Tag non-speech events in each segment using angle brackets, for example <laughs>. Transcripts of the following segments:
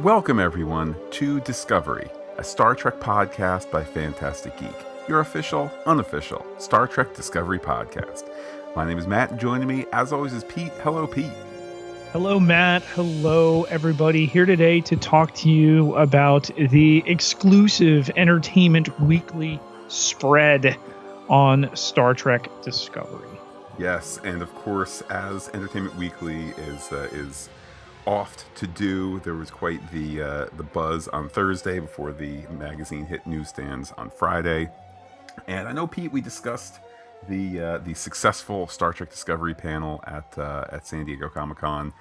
Welcome, everyone, to Discovery, a Star Trek podcast by Fantastic Geek, your official, unofficial Star Trek Discovery podcast. My name is Matt, and joining me, as always, is Pete. Hello, Pete. Hello, Matt. Hello, everybody. Here today to talk to you about the exclusive Entertainment Weekly spread on Star Trek Discovery. Yes, and of course, as Entertainment Weekly is uh, is oft to do, there was quite the uh, the buzz on Thursday before the magazine hit newsstands on Friday. And I know Pete, we discussed the uh, the successful Star Trek Discovery panel at uh, at San Diego Comic Con.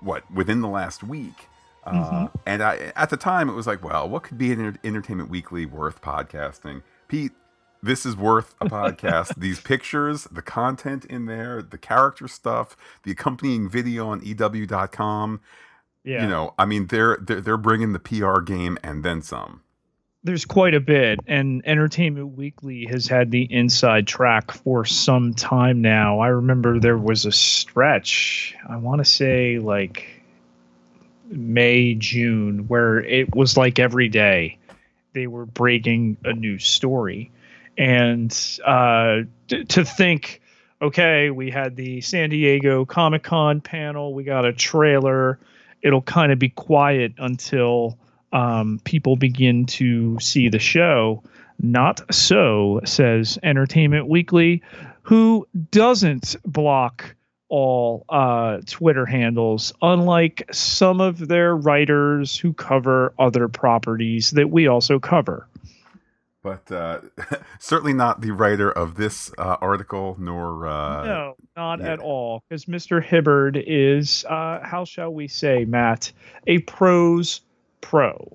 What within the last week. Uh, mm-hmm. and I, at the time, it was like, well, what could be an Entertainment Weekly worth podcasting? Pete, this is worth a podcast. <laughs> These pictures, the content in there, the character stuff, the accompanying video on EW.com. Yeah. You know, I mean, they're, they're they're bringing the PR game and then some. There's quite a bit, and Entertainment Weekly has had the inside track for some time now. I remember there was a stretch. I want to say like May, June, where it was like every day they were breaking a new story and uh, t- to think okay we had the san diego comic-con panel we got a trailer it'll kind of be quiet until um, people begin to see the show. Not so says entertainment weekly who doesn't block all uh, Twitter handles, unlike some of their writers who cover other properties that we also cover but uh, <laughs> certainly not the writer of this uh, article, nor uh, no, not yeah. at all. Because Mr. Hibbard is, uh, how shall we say, Matt, a prose pro.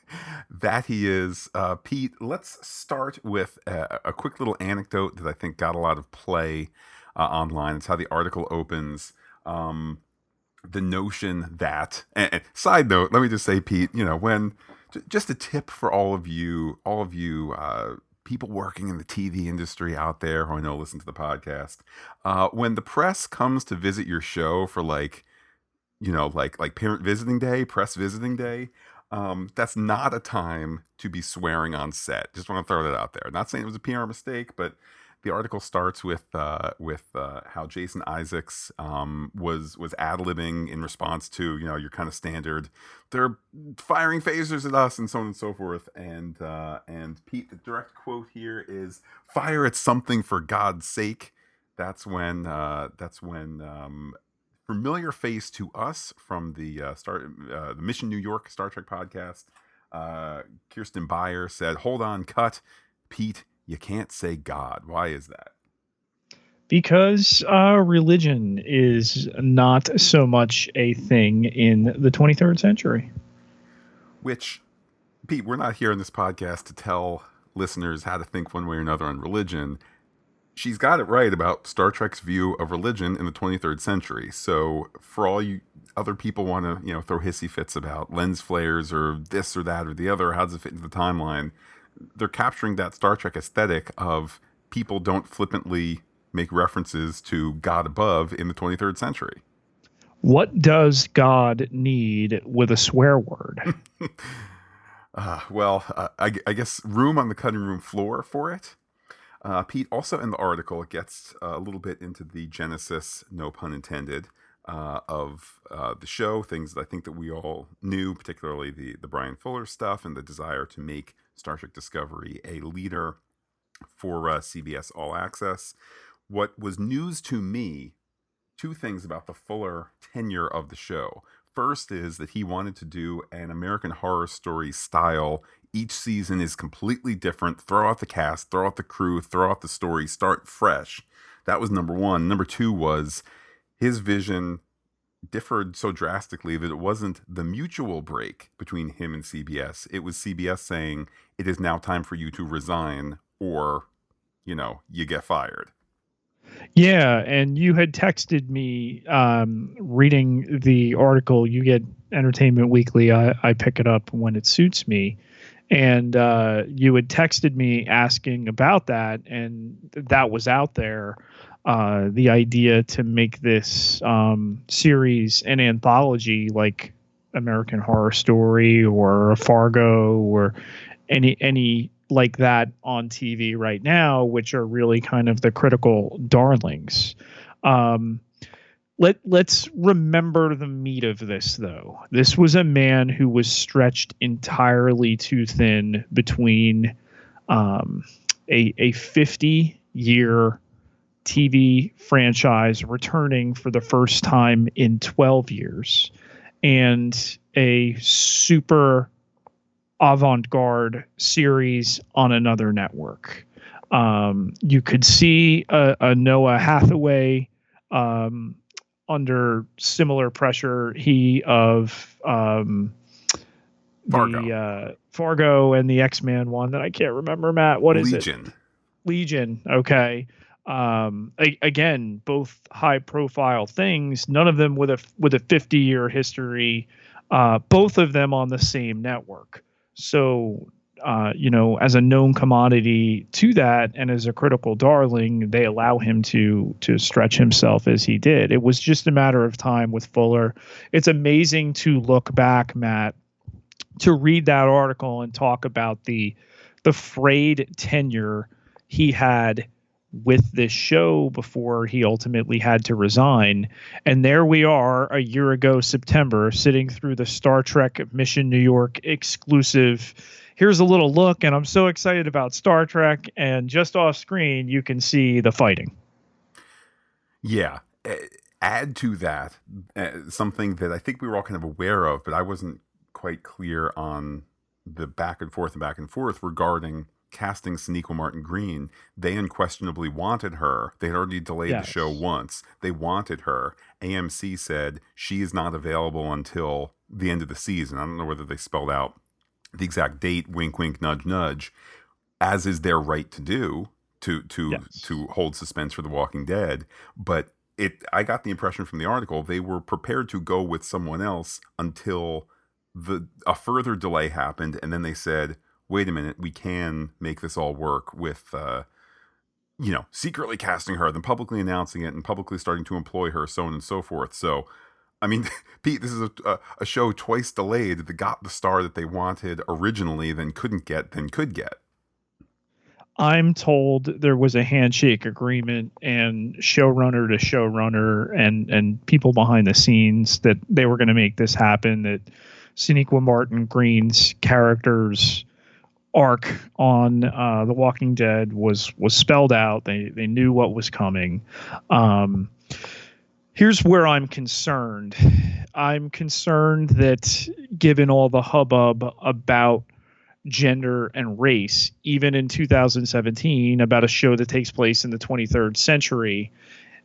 <laughs> that he is, uh, Pete. Let's start with a, a, quick little anecdote that I think got a lot of play uh, online. It's how the article opens. Um, the notion that, and, and side note, let me just say, Pete, you know when just a tip for all of you, all of you uh, people working in the TV industry out there who I know listen to the podcast. Uh, when the press comes to visit your show for like, you know, like like parent visiting day, press visiting day, um, that's not a time to be swearing on set. Just want to throw that out there. Not saying it was a PR mistake, but the article starts with uh, with uh, how Jason Isaacs um, was was ad libbing in response to you know your kind of standard they're firing phasers at us and so on and so forth and uh, and Pete the direct quote here is fire at something for God's sake. That's when uh, that's when um, familiar face to us from the uh, Star uh, the Mission New York Star Trek podcast. Kirsten Beyer said, "Hold on, cut, Pete." You can't say God. Why is that? Because uh, religion is not so much a thing in the 23rd century. Which, Pete, we're not here in this podcast to tell listeners how to think one way or another on religion. She's got it right about Star Trek's view of religion in the 23rd century. So, for all you other people want to, you know, throw hissy fits about lens flares or this or that or the other, how does it fit into the timeline? They're capturing that Star Trek aesthetic of people don't flippantly make references to God above in the 23rd century. What does God need with a swear word? <laughs> uh, well, uh, I, I, guess room on the cutting room floor for it. Uh, Pete, also in the article, it gets a little bit into the genesis, no pun intended, uh, of uh, the show. Things that I think that we all knew, particularly the the Bryan Fuller stuff and the desire to make Star Trek Discovery a leader for uh, CBS All Access. What was news to me, two things about the Fuller tenure of the show. First is that he wanted to do an American Horror Story style. Each season is completely different. Throw out the cast, throw out the crew, throw out the story, start fresh. That was number one. Number two was his vision differed so drastically that it wasn't the mutual break between him and CBS. It was CBS saying, it is now time for you to resign or, you know, you get fired. Yeah. And you had texted me um, reading the article. You get Entertainment Weekly. I, I pick it up when it suits me. And uh, you had texted me asking about that, and that was out there uh, the idea to make this um, series an anthology like American Horror Story or Fargo or any any like that on TV right now, which are really kind of the critical darlings. Um, let let's remember the meat of this though. This was a man who was stretched entirely too thin between um, a a 50 year TV franchise returning for the first time in 12 years and a super avant-garde series on another network. Um, you could see a, a Noah Hathaway um, under similar pressure. He of um, Fargo. the uh, Fargo and the X Man one that I can't remember. Matt, what is Legion. it? Legion. Okay. Um, a- again, both high profile things. None of them with a with a 50 year history. Uh, both of them on the same network. So uh, you know, as a known commodity to that, and as a critical darling, they allow him to to stretch himself as he did. It was just a matter of time with Fuller. It's amazing to look back, Matt, to read that article and talk about the the frayed tenure he had with this show before he ultimately had to resign. And there we are a year ago, September, sitting through the Star Trek Mission New York exclusive here's a little look, and I'm so excited about Star Trek. And just off screen, you can see the fighting. Yeah. Add to that uh, something that I think we were all kind of aware of, but I wasn't quite clear on the back and forth and back and forth regarding casting Sonequa Martin Green. They unquestionably wanted her. They had already delayed Yes. the show once. They wanted her. AMC said she is not available until the end of the season. I don't know whether they spelled out the exact date, wink, wink, nudge, nudge, as is their right to do to to Yes. to hold suspense for The Walking Dead. But it, I got the impression from the article they were prepared to go with someone else until the a further delay happened, and then they said, "Wait a minute, we can make this all work with." Uh, you know, secretly casting her, then publicly announcing it, and publicly starting to employ her, so on and so forth. So, I mean, <laughs> Pete, this is a, a, a show twice delayed that got the star that they wanted originally, then couldn't get, then could get. I'm told there was a handshake agreement and showrunner to showrunner and and people behind the scenes that they were going to make this happen. That Sonequa Martin Green's character's arc on uh, The Walking Dead was was spelled out. They they knew what was coming. Um, here's where I'm concerned. I'm concerned that given all the hubbub about gender and race, even in 2017, about a show that takes place in the 23rd century,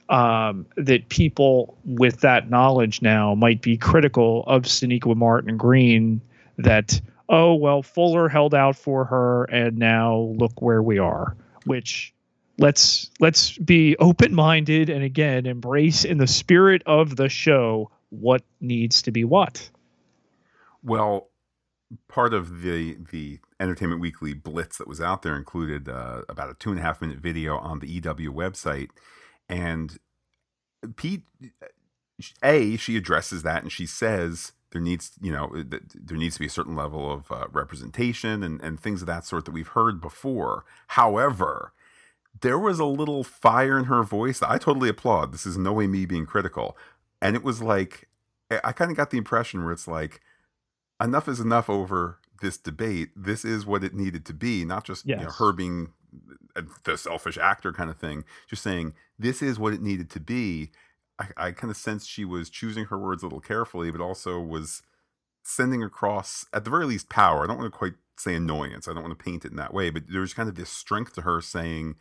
um, that people with that knowledge now might be critical of Sonequa Martin Green. That oh well, Fuller held out for her, and now look where we are. Which let's let's be open minded and again embrace in the spirit of the show what needs to be what. Well, part of the the Entertainment Weekly blitz that was out there included uh, about a two and a half minute video on the EW website, and Pete, a she addresses that and she says there needs you know there needs to be a certain level of uh, representation and and things of that sort that we've heard before. However. There was a little fire in her voice that I totally applaud. This is no way me being critical. And it was like, I- kind of got the impression where it's like, enough is enough over this debate. This is what it needed to be, not just you know, her being the selfish actor kind of thing. Just saying this is what it needed to be. I, I kind of sensed she was choosing her words a little carefully, but also was sending across, at the very least, power. I don't want to quite say annoyance. I don't want to paint it in that way, but there's kind of this strength to her saying,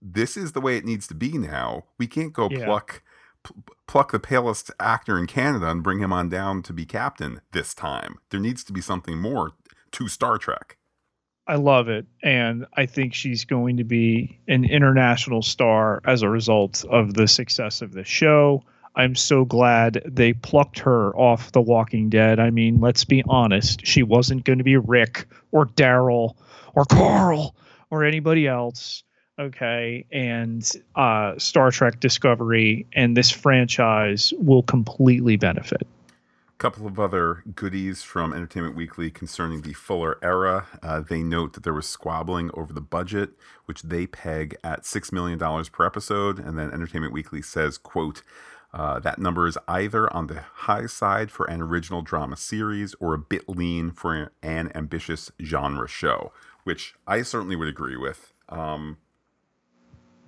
"This is the way it needs to be now. We can't go Yeah. pluck." pl- Pluck the palest actor in Canada and bring him on down to be captain this time. There needs to be something more to Star Trek. I love it. And I think she's going to be an international star as a result of the success of the show. I'm so glad they plucked her off The Walking Dead. I mean, let's be honest. She wasn't going to be Rick or Daryl or Carl or anybody else. Okay. And uh, Star Trek Discovery and this franchise will completely benefit. Couple of other goodies from Entertainment Weekly concerning the Fuller era. Uh, they note that there was squabbling over the budget, which they peg at $6 million per episode. And then Entertainment Weekly says, quote, uh, that number is either on the high side for an original drama series or a bit lean for an ambitious genre show, which I certainly would agree with. Um,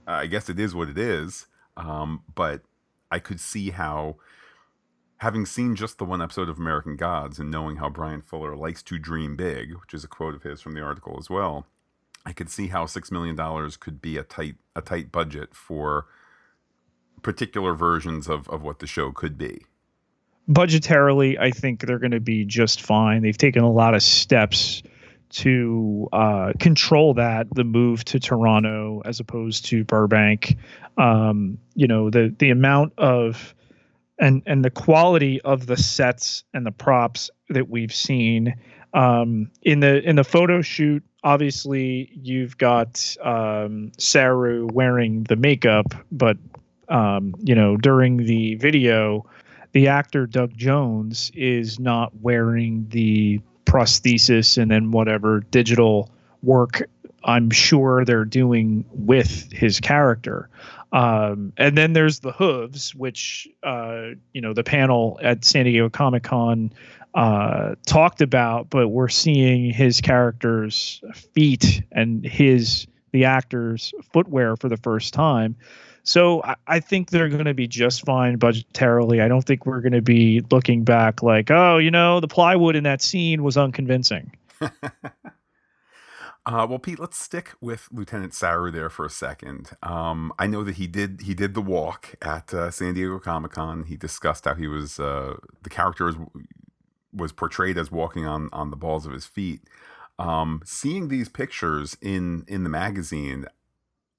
I guess it is what it is, um, but I could see how, having seen just the one episode of American Gods and knowing how Bryan Fuller likes to dream big, which is a quote of his from the article as well, I could see how six million dollars could be a tight a tight budget for particular versions of, of what the show could be. Budgetarily, I think they're going to be just fine. They've taken a lot of steps to uh, control that the move to Toronto as opposed to Burbank. Um, you know the the amount of and and the quality of the sets and the props that we've seen um, in the in the photo shoot. Obviously, you've got um, Saru wearing the makeup, but um, you know, during the video, the actor Doug Jones is not wearing the prosthesis and then whatever digital work I'm sure they're doing with his character. Um, and then there's the hooves, which uh, you know the panel at San Diego Comic Con uh, talked about, but we're seeing his character's feet and his the actor's footwear for the first time. So I, I think they're going to be just fine budgetarily. I don't think we're going to be looking back like, oh, you know, the plywood in that scene was unconvincing. <laughs> Uh, well, Pete, let's stick with Lieutenant Saru there for a second. Um, I know that he did he did the walk at uh, San Diego Comic Con. He discussed how he was uh, the character was, was portrayed as walking on on the balls of his feet. Um, seeing these pictures in in the magazine,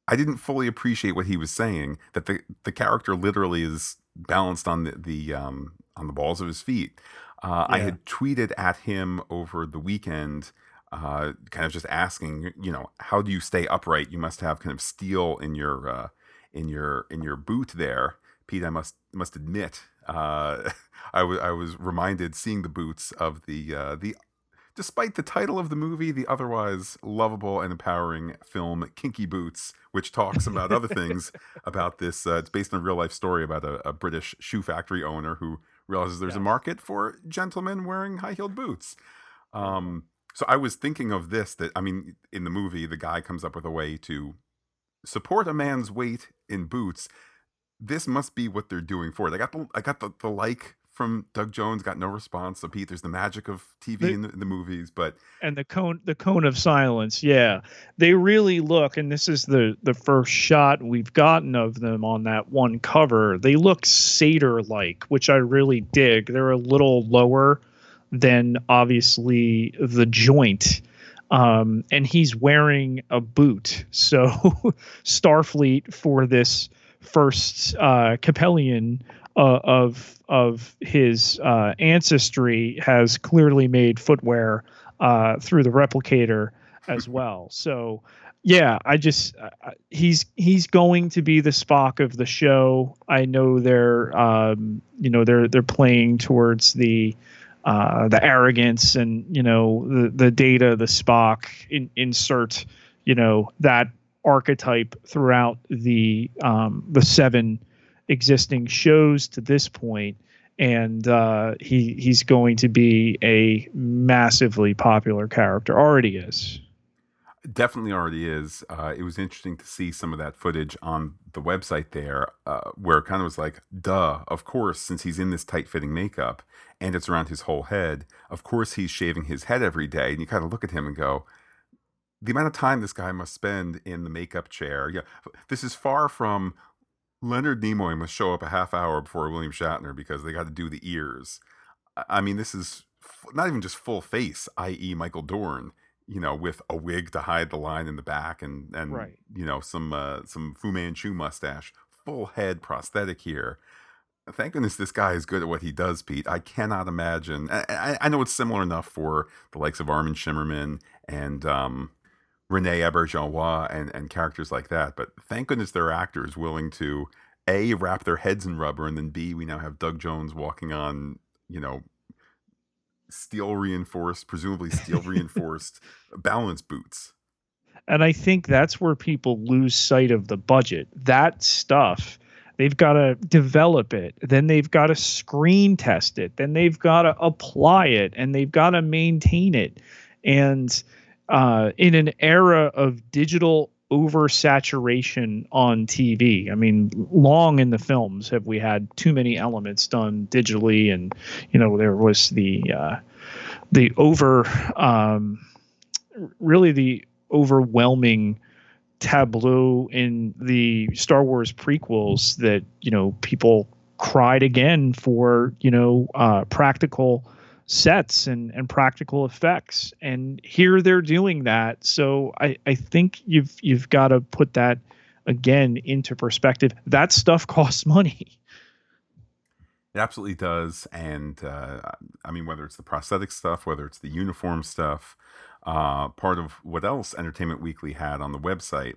I didn't fully appreciate what he was saying. That the the character literally is balanced on the the um, on the balls of his feet. Uh, yeah. I had tweeted at him over the weekend, uh, kind of just asking, you know, how do you stay upright? You must have kind of steel in your uh, in your in your boot there, Pete. I must must admit, uh, <laughs> I, w- I was I was reminded seeing the boots of the uh, the despite the title of the movie, the otherwise lovable and empowering film Kinky Boots, which talks about other things <laughs> about this. Uh, it's based on a real life story about a, a, British shoe factory owner who realizes there's yeah. a market for gentlemen wearing high heeled boots. Um, so I was thinking of this that, I mean, in the movie, the guy comes up with a way to support a man's weight in boots. This must be what they're doing for it. I got the I got the, the like from Doug Jones got no response. So Pete, there's the magic of TV the, in, the, in, the, movies, but and the cone the cone of silence. Yeah, they really look, and this is the the first shot we've gotten of them on that one cover. They look satyr like, which I really dig. They're a little lower than obviously the joint. Um, and he's wearing a boot. So <laughs> Starfleet for this first uh, Kelpien uh, of of his uh, ancestry has clearly made footwear uh, through the replicator as well. So yeah, I just he's he's going to be the Spock of the show. I know they're um, you know they're they're playing towards the uh, the arrogance and you know the the data the Spock in, insert you know that archetype throughout the um, the seven existing shows to this point, and uh, he he's going to be a massively popular character. Already is. Definitely already is. Uh, it was interesting to see some of that footage on the website there, uh, where it kind of was like, duh, of course, since he's in this tight fitting makeup and it's around his whole head, of course he's shaving his head every day. And you kind of look at him and go, the amount of time this guy must spend in the makeup chair. Yeah, this is far from Leonard Nimoy must show up a half hour before William Shatner because they got to do the ears. I mean, this is not even just full face, i.e., Michael Dorn. You know, with a wig to hide the line in the back, and and right. you know some uh, some Fu Manchu mustache, full head prosthetic here. Thank goodness this guy is good at what he does, Pete. I cannot imagine. I, I know it's similar enough for the likes of Armin Shimerman and um, Rene Auberjonois and, and characters like that. But thank goodness there are actors willing to A, wrap their heads in rubber, and then B, we now have Doug Jones walking on, you know, steel reinforced, presumably <laughs> steel reinforced balance boots. And I think that's where people lose sight of the budget. That stuff, they've got to develop it, then they've got to screen test it, then they've got to apply it, and they've got to maintain it. And uh, in an era of digital oversaturation on TV. I mean, long in the films have we had too many elements done digitally, and you know there was the uh, the over um, really the overwhelming tableau in the Star Wars prequels that you know people cried again for you know uh, practical sets and and practical effects and here they're doing that. So i i think you've you've got to put that again into perspective. That stuff <laughs> costs money. It absolutely does. And uh, i mean whether it's the prosthetic stuff whether it's the uniform stuff uh, part of what else entertainment weekly had on the website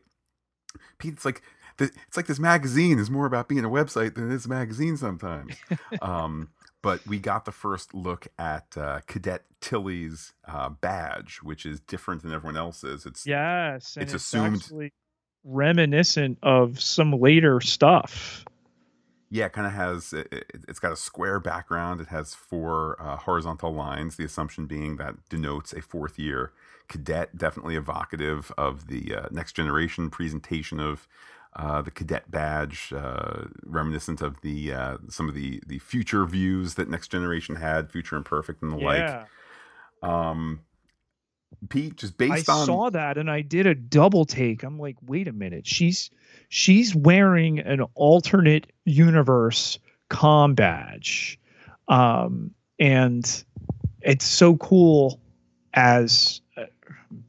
pete it's like it's like this magazine is more about being a website than this magazine sometimes <laughs> um, but we got the first look at uh, Cadet Tilly's uh, badge, which is different than everyone else's. It's yes, it's, it's assumed reminiscent of some later stuff. Yeah, it kind of has. It, has got a square background. It has four uh, horizontal lines. The assumption being that denotes a fourth year cadet. Definitely evocative of the uh, next generation presentation of uh, the cadet badge, uh, reminiscent of the uh, some of the the future views that Next Generation had, Future Imperfect and the yeah. like. Um, Pete, just based I on I saw that and I did a double take. I'm like, wait a minute, she's she's wearing an alternate universe com badge, um, and it's so cool as uh,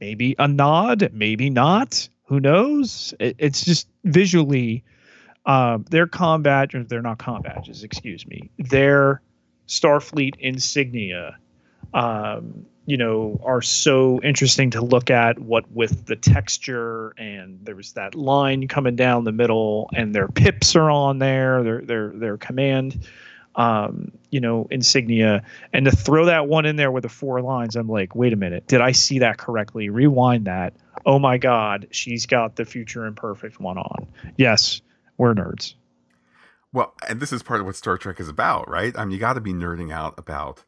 maybe a nod, maybe not who knows? It, it's just visually, uh, their combat, or they're not combat badges, excuse me, their Starfleet insignia, um, you know, are so interesting to look at. What with the texture, and there was that line coming down the middle, and their pips are on there, their their their command um, you know, insignia, and to throw that one in there with the four lines, I'm like, wait a minute, did I see that correctly? Rewind that. Oh my God, she's got the future imperfect one on. Yes, we're nerds. Well, and this is part of what Star Trek is about, right? I mean, you got to be nerding out about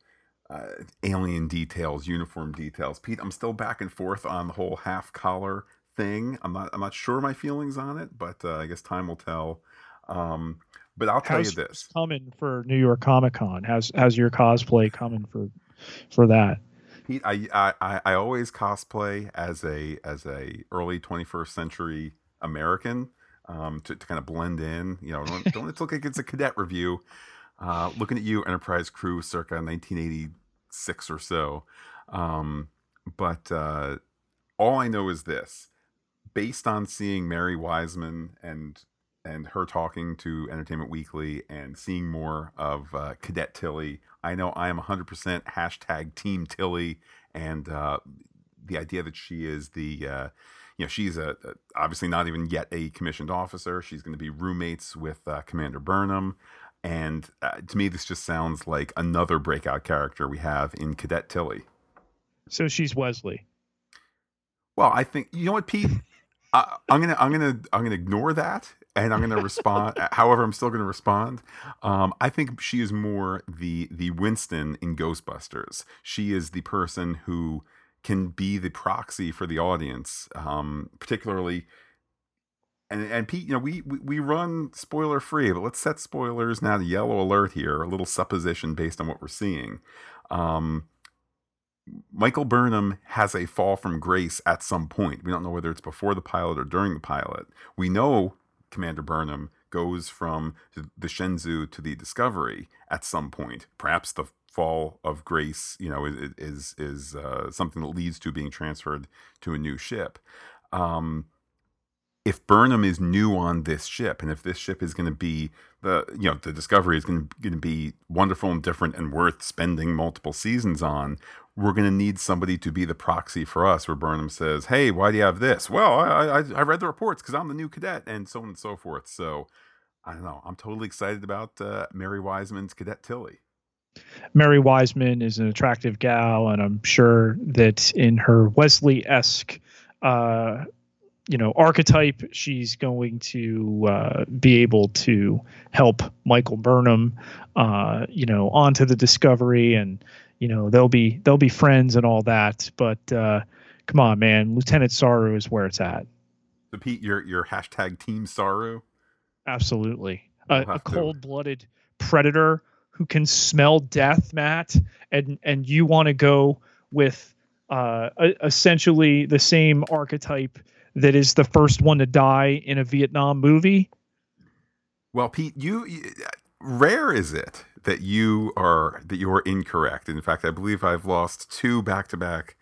uh, alien details, uniform details. Pete, I'm still back and forth on the whole half collar thing. I'm not, I'm not sure my feelings on it, but uh, I guess time will tell. Um, but I'll tell how's you this: coming for New York Comic Con. How's how's your cosplay coming for for that? Pete, I, I I always cosplay as a as a early 21st century American um, to, to kind of blend in. You know, don't, don't look like it's a cadet review. Uh, looking at you, Enterprise crew, circa 1986 or so. Um, but uh, all I know is this: based on seeing Mary Wiseman and and her talking to Entertainment Weekly and seeing more of uh, Cadet Tilly. I know I am 100% hashtag Team Tilly, and uh, the idea that she is the, uh, you know, she's a, a, obviously not even yet a commissioned officer. She's going to be roommates with uh, Commander Burnham. And uh, to me, this just sounds like another breakout character we have in Cadet Tilly. So she's Wesley. Well, I think you know what, Pete. I, I'm gonna I'm gonna I'm gonna ignore that and I'm going to respond. <laughs> however, I'm still going to respond. Um, I think she is more the the Winston in Ghostbusters. She is the person who can be the proxy for the audience, um, particularly. And, and Pete, you know, we, we, we run spoiler free, but let's set spoilers now to yellow alert here, a little supposition based on what we're seeing. Um, Michael Burnham has a fall from grace at some point. We don't know whether it's before the pilot or during the pilot. We know Commander Burnham goes from the Shenzhou to the Discovery at some point. Perhaps the fall of grace, you know, is is, uh, something that leads to being transferred to a new ship. Um, if Burnham is new on this ship, and if this ship is going to be the, you know, the Discovery is going to be wonderful and different and worth spending multiple seasons on, we're going to need somebody to be the proxy for us where Burnham says, Hey, why do you have this? Well, I, I, I read the reports because I'm the new cadet and so on and so forth. So I don't know. I'm totally excited about uh, Mary Wiseman's Cadet Tilly. Mary Wiseman is an attractive gal, and I'm sure that in her Wesley esque, uh, you know, archetype, she's going to uh, be able to help Michael Burnham, uh, you know, onto the Discovery, and you know they'll be they'll be friends and all that. But uh, come on, man, Lieutenant Saru is where it's at. So Pete, your your hashtag Team Saru. Absolutely, we'll a, a cold blooded predator who can smell death, Matt, and and you want to go with uh, essentially the same archetype that is the first one to die in a Vietnam movie. Well, Pete, you, you rare is it that you are that you are incorrect. In fact, I believe I've lost two back to back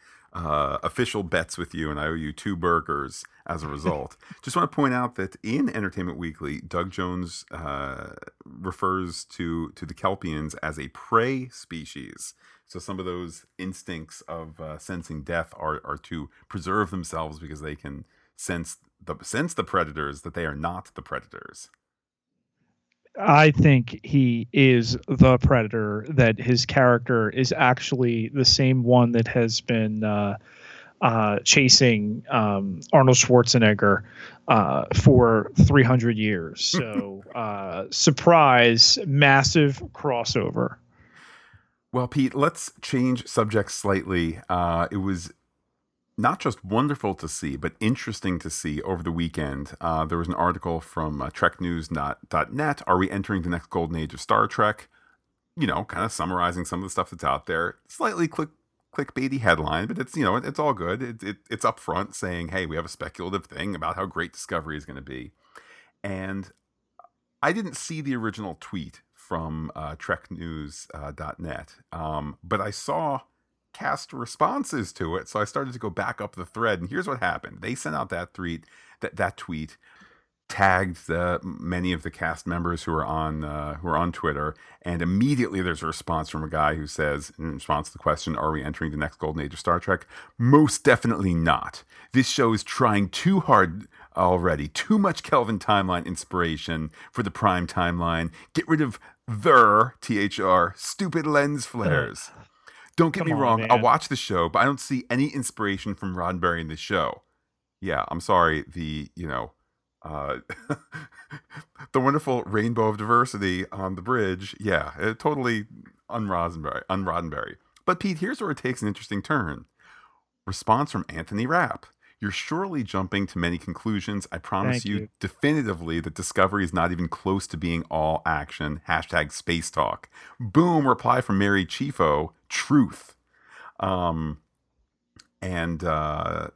official bets with you, and I owe you two burgers as a result. <laughs> Just want to point out that in Entertainment Weekly, Doug Jones uh, refers to to the Kelpiens as a prey species. So some of those instincts of uh, sensing death are are to preserve themselves because they can sense the sense the predators that they are not the predators. I think he is the predator. That his character is actually the same one that has been uh, uh, chasing um, Arnold Schwarzenegger uh, for 300 years. So, <laughs> uh, surprise, massive crossover. Well, Pete, let's change subjects slightly. Uh, it was not just wonderful to see, but interesting to see over the weekend. Uh, there was an article from uh, TrekNews.net. Are we entering the next golden age of Star Trek? You know, kind of summarizing some of the stuff that's out there. Slightly click clickbaity headline, but it's you know it's all good. It, it, it's upfront saying, hey, we have a speculative thing about how great Discovery is going to be, and I didn't see the original tweet from uh, TrekNews.net, uh, um, but I saw cast responses to it. So I started to go back up the thread, and here's what happened. They sent out that tweet, that that tweet, tagged the, many of the cast members who are on uh, who are on Twitter, and immediately there's a response from a guy who says, in response to the question, "Are we entering the next golden age of Star Trek?" Most definitely not. This show is trying too hard already. Too much Kelvin timeline inspiration for the prime timeline. Get rid of their thr stupid lens <laughs> flares. Don't get Come me on, wrong. Man. I'll watch the show, but I don't see any inspiration from Roddenberry in the show. Yeah, I'm sorry. The you know, uh, <laughs> the wonderful rainbow of diversity on the bridge. Yeah, it totally unroddenberry, unroddenberry. But Pete, here's where it takes an interesting turn. Response from Anthony Rapp. You're surely jumping to many conclusions. I promise you, you, definitively that Discovery is not even close to being all action. Hashtag space talk. Boom, reply from Mary Chieffo. Truth. Um, and uh,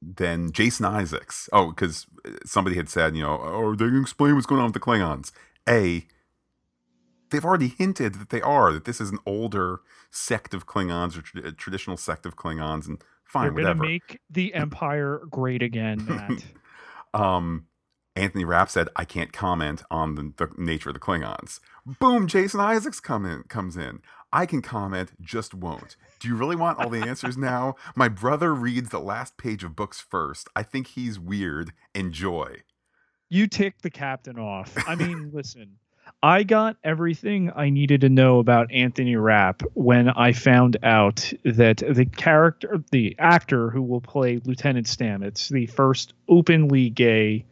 then Jason Isaacs. Oh, because somebody had said, you know, oh, they can explain what's going on with the Klingons. A, they've already hinted that they are, that this is an older sect of Klingons or tra- traditional sect of Klingons. And fine, They're whatever. make the <laughs> Empire great again, Matt. <laughs> um, Anthony Rapp said, "I can't comment on the, the, nature of the Klingons." Boom! Jason Isaacs come in, comes in. I can comment, just won't. Do you really want all the answers <laughs> now? My brother reads the last page of books first. I think he's weird. Enjoy. You tick the captain off. I mean, listen. I got everything I needed to know about Anthony Rapp when I found out that the character, the actor who will play Lieutenant Stamets, the first openly gay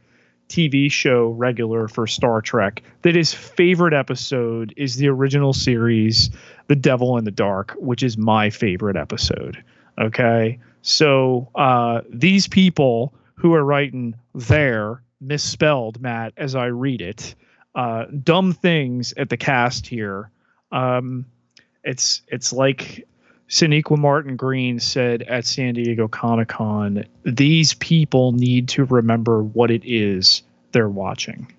TV show regular for Star Trek, that his favorite episode is the original series, The Devil in the Dark, which is my favorite episode. Okay. So uh, these people who are writing there misspelled, Matt, as I read it uh, dumb things at the cast here. Um, it's it's like Sonequa Martin Green said at San Diego Comic Con. These people need to remember what it is they're watching.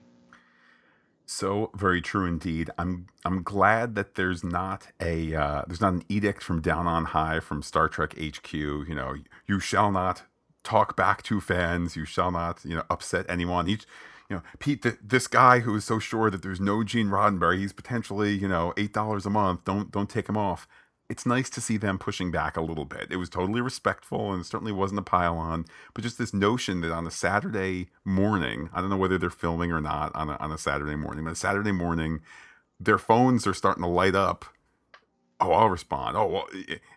So very true indeed. I'm I'm glad that there's not a uh, there's not an edict from down on high from Star Trek HQ. You know, you shall not talk back to fans. You shall not you know upset anyone. Each you know, Pete, th- this guy who is so sure that there's no Gene Roddenberry, he's potentially, you know, eight dollars a month. Don't don't take him off. It's nice to see them pushing back a little bit. It was totally respectful and certainly wasn't a pile on, but just this notion that on a Saturday morning, I don't know whether they're filming or not on a, on a Saturday morning, but a Saturday morning, their phones are starting to light up oh, I'll respond. Oh, well,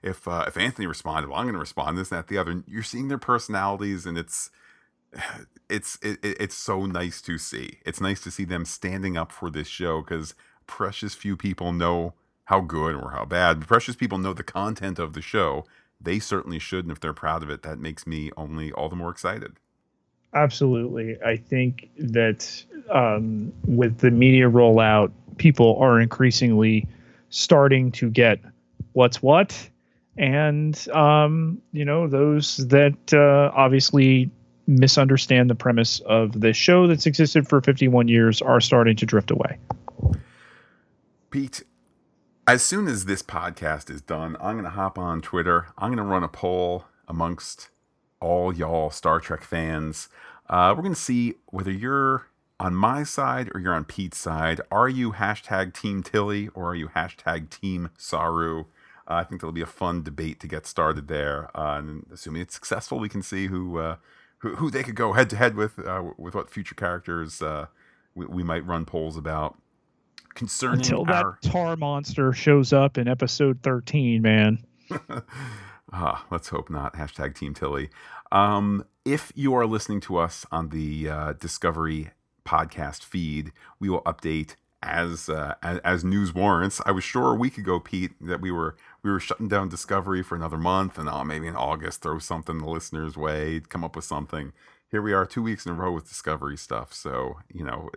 if uh, if Anthony responded, well, I'm going to respond. This, and that, the other. You're seeing their personalities, and it's <sighs> it's it, it's so nice to see. It's nice to see them standing up for this show because precious few people know how good or how bad. Precious people know the content of the show. They certainly should, and if they're proud of it, that makes me only all the more excited. Absolutely, I think that um, with the media rollout, people are increasingly starting to get what's what and um, you know those that uh, obviously misunderstand the premise of this show that's existed for 51 years are starting to drift away. Pete, as soon as this podcast is done, I'm going to hop on Twitter. I'm going to run a poll amongst all y'all Star Trek fans. Uh, we're going to see whether you're on my side or you're on Pete's side. Are you hashtag Team Tilly or are you hashtag Team Saru? Uh, I think there'll be a fun debate to get started there. Uh, and assuming it's successful, we can see who uh, who, who they could go head to head with uh, with what future characters uh, we, we, might run polls about. Concerning until our... that tar monster shows up in episode thirteen, man. <laughs> ah, let's hope not. Hashtag Team Tilly. Um, if you are listening to us on the uh, Discovery podcast feed, we will update as, uh, as, as news warrants. I was sure a week ago, Pete, that we were we were shutting down Discovery for another month, and oh, maybe in August throw something the listeners' way, come up with something. Here we are, two weeks in a row with Discovery stuff. So you know,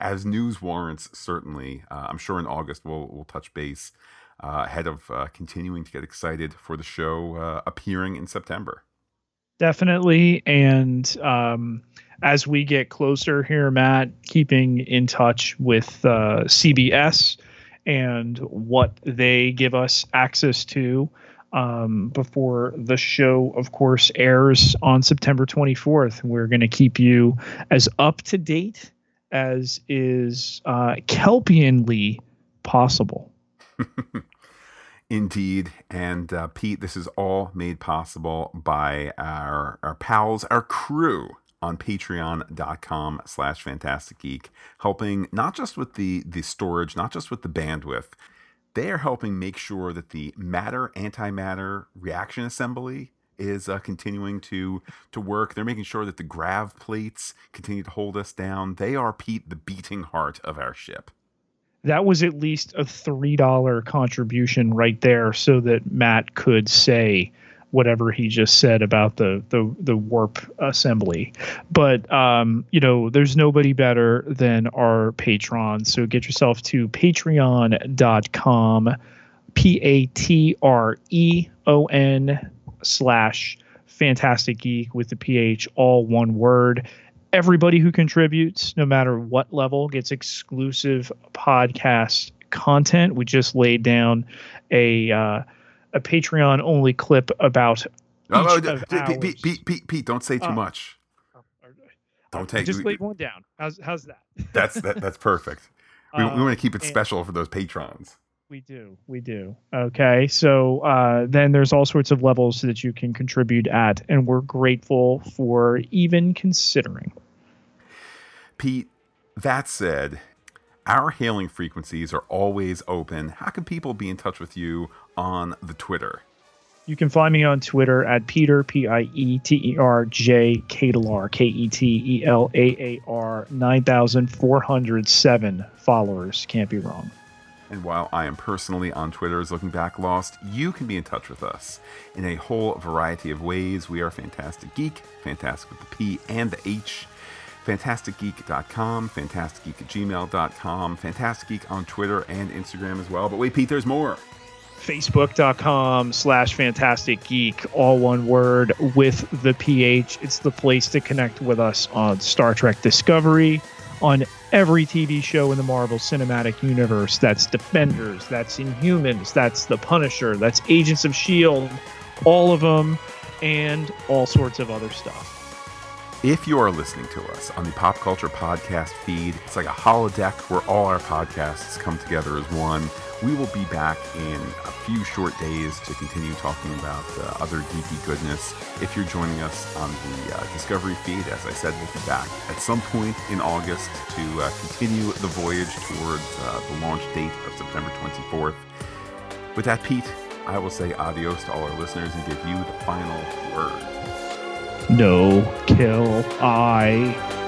as news warrants, certainly, uh, I'm sure in August we'll we'll touch base uh, ahead of uh, continuing to get excited for the show uh, appearing in September. Definitely, and um, as we get closer here, Matt, keeping in touch with uh, CBS and what they give us access to um, before the show, of course, airs on September 24th. We're going to keep you as up to date as is uh, Kelpianly possible. <laughs> Indeed. And uh, Pete, this is all made possible by our, our pals, our crew on patreon.com slash fantastic geek helping not just with the the storage not just with the bandwidth they are helping make sure that the matter antimatter reaction assembly is uh, continuing to to work. They're making sure that the grav plates continue to hold us down. They are pete the beating heart of our ship. That was at least a three dollar contribution right there so that matt could say whatever he just said about the the, the warp assembly. But um, you know, there's nobody better than our patrons. So get yourself to patreon.com, P A T R E O N slash fantastic geek with the PH all one word. Everybody who contributes, no matter what level, gets exclusive podcast content. We just laid down a uh, a Patreon only clip about. Oh, no, Pete, Pete, Pete, Pete, Pete, don't say too uh, much. Don't take. Just leave one down. How's how's that? That's that, that's perfect. <laughs> We, we want to keep it special for those patrons. We do, we do. Okay, so uh, then there's all sorts of levels that you can contribute at, and we're grateful for even considering. Pete, that said, our hailing frequencies are always open. How can people be in touch with you on the Twitter? You can find me on Twitter at Peter, P I E T E R J Ketelaar, K E T E L A A R, 9,407 followers. Can't be wrong. And while I am personally on Twitter as Looking Back Lost, you can be in touch with us in a whole variety of ways. We are Fantastic Geek, Fantastic with the P and the H fantasticgeek.com, fantasticgeek at gmail.com, fantasticgeek on Twitter and Instagram as well. But wait, Pete, there's more. Facebook.com slash fantastic geek, all one word with the PH. It's the place to connect with us on Star Trek Discovery, on every TV show in the Marvel Cinematic Universe. That's Defenders, that's Inhumans, that's The Punisher, that's Agents of S.H.I.E.L.D., all of them, and all sorts of other stuff. If you are listening to us on the Pop Culture Podcast feed, it's like a holodeck where all our podcasts come together as one. We will be back in a few short days to continue talking about uh, other geeky goodness. If you're joining us on the uh, Discovery feed, as I said, we'll be back at some point in August to uh, continue the voyage towards uh, the launch date of September 24th. With that, Pete, I will say adios to all our listeners and give you the final word. No kill I.